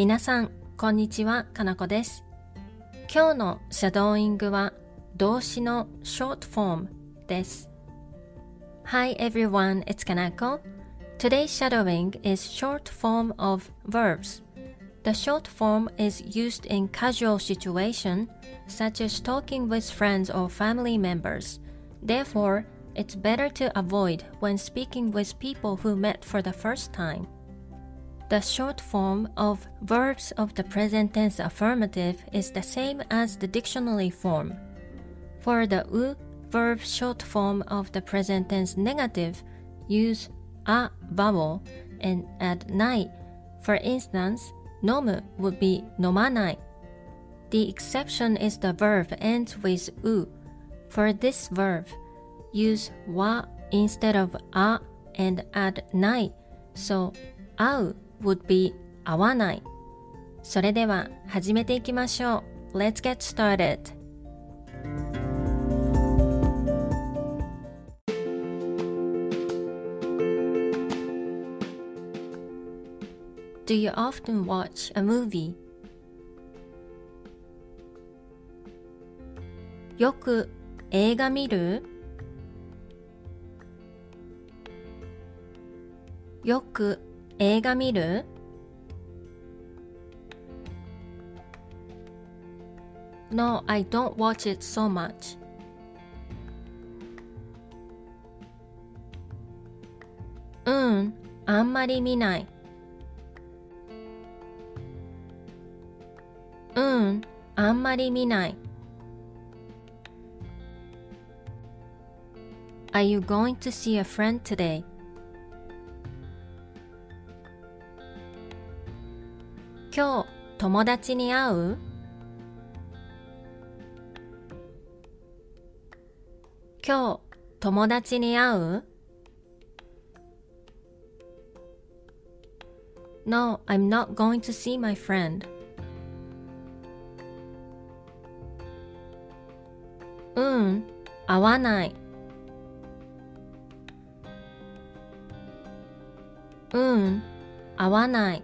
皆さん、こんにちは、かなこです。今日のシャドーイングは動詞の short form です。Hi everyone, it's Kanako. Today's shadowing is short form of verbs. The short form is used in casual situation such as talking with friends or family members. Therefore, it's better to avoid when speaking with people who met for the first time. The short form of verbs of the present tense affirmative is the same as the dictionary form. For the u verb short form of the present tense negative, use a vowel and add nai. For instance, nomu would be nomanai. The exception is the verb ends with u. For this verb, use wa instead of a and add nai. So, 会う would be 合わない。それでは始めていきましょう。Let's get started. Do you often watch a movie? よく映画見るよく映画見る No, I don't watch it so much. うん、あんまり見ない。うん、あんまり見ない。Are you going to see a friend today? 今日友達に会う？今日友達に会う？No, I'm not going to see my friend. うん、会わない。うん、会わない。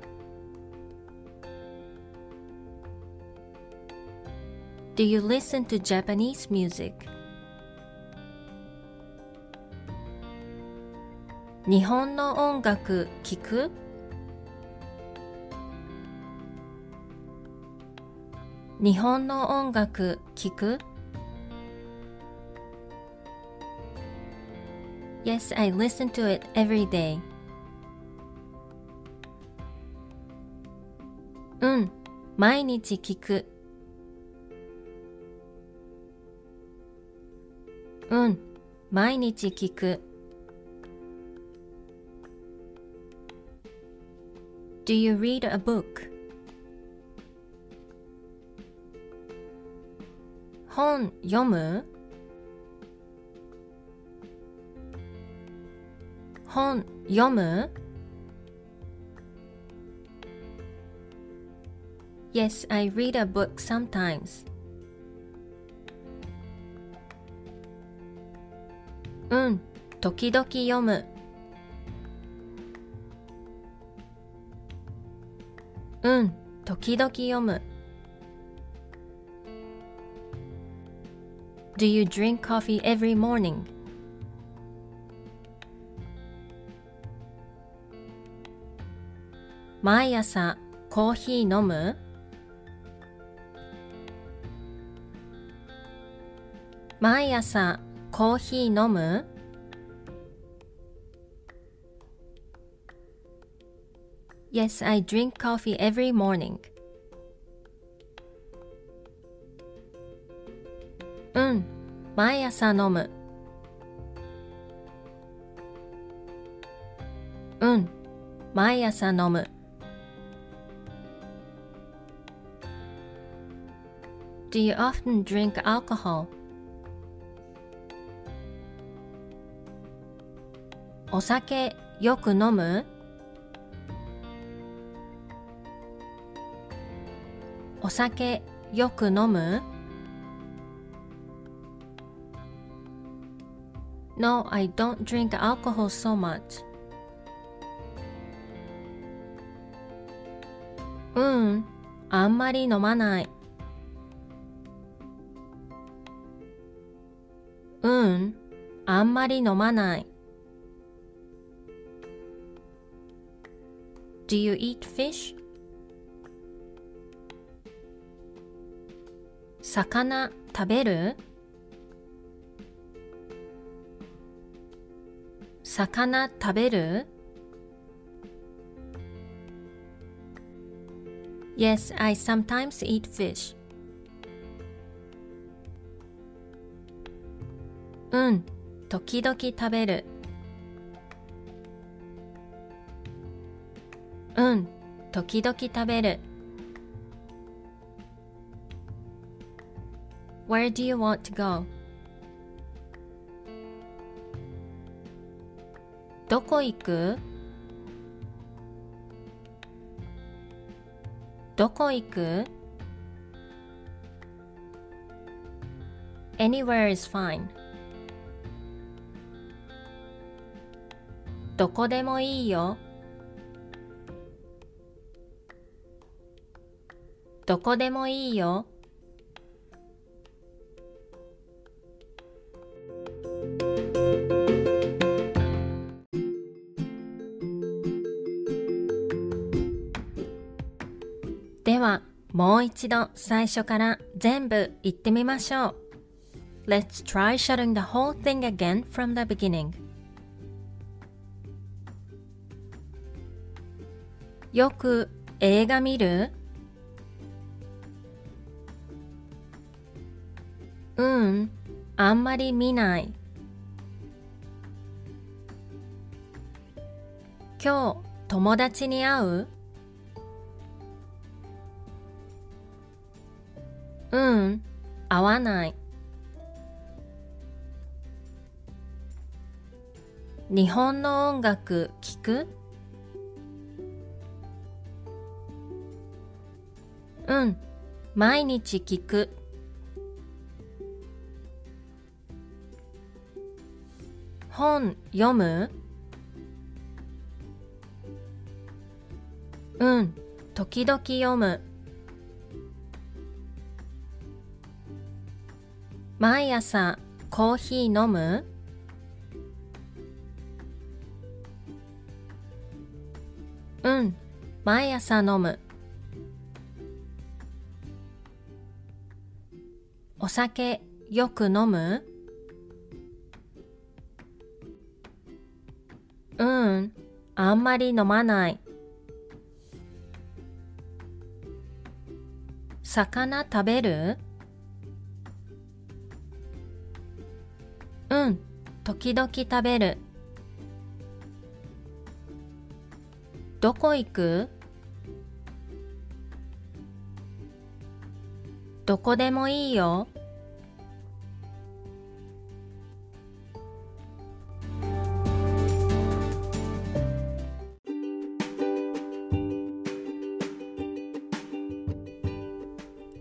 Do you listen to Japanese music? 日本の音楽聴く日本の音楽聴く Yes, I listen to it every day. うん、毎日聞く。 うん、毎日聞く。Do you read a book? 本読む本読む Yes, I read a book sometimes. うん、時々読む。うん、時々読む。Do you drink coffee every morning? 毎朝コーヒー飲む毎朝コーヒー飲む Yes, I drink coffee every morning. うん、毎朝飲む。うん、毎朝飲む。Do you often drink alcohol? お酒よく飲む？お酒よく飲む？No, I don't drink alcohol so much. うん、あんまり飲まない。うん、あんまり飲まない。Do you eat fish? 魚食べる魚食べる Yes, I sometimes eat fish. うん、時々食べる。うん、時々食べる。Where do you want to go? どこ行くどこ行く Anywhere is fine. どこでもいいよ。どこでもいいよ。では、もう一度最初から全部言ってみましょう。Let's try shutting the whole thing again from the beginning. よく映画見るうん、あんまり見ない。今日友達に会う？うん、合わない。日本の音楽聴く？うん、毎日聴く。本読む？うん、時々読む。毎朝コーヒー飲む？うん、毎朝飲む。お酒よく飲む？うん、あんまり飲まない。魚食べる？うん、時々食べる。どこ行く？どこでもいいよ。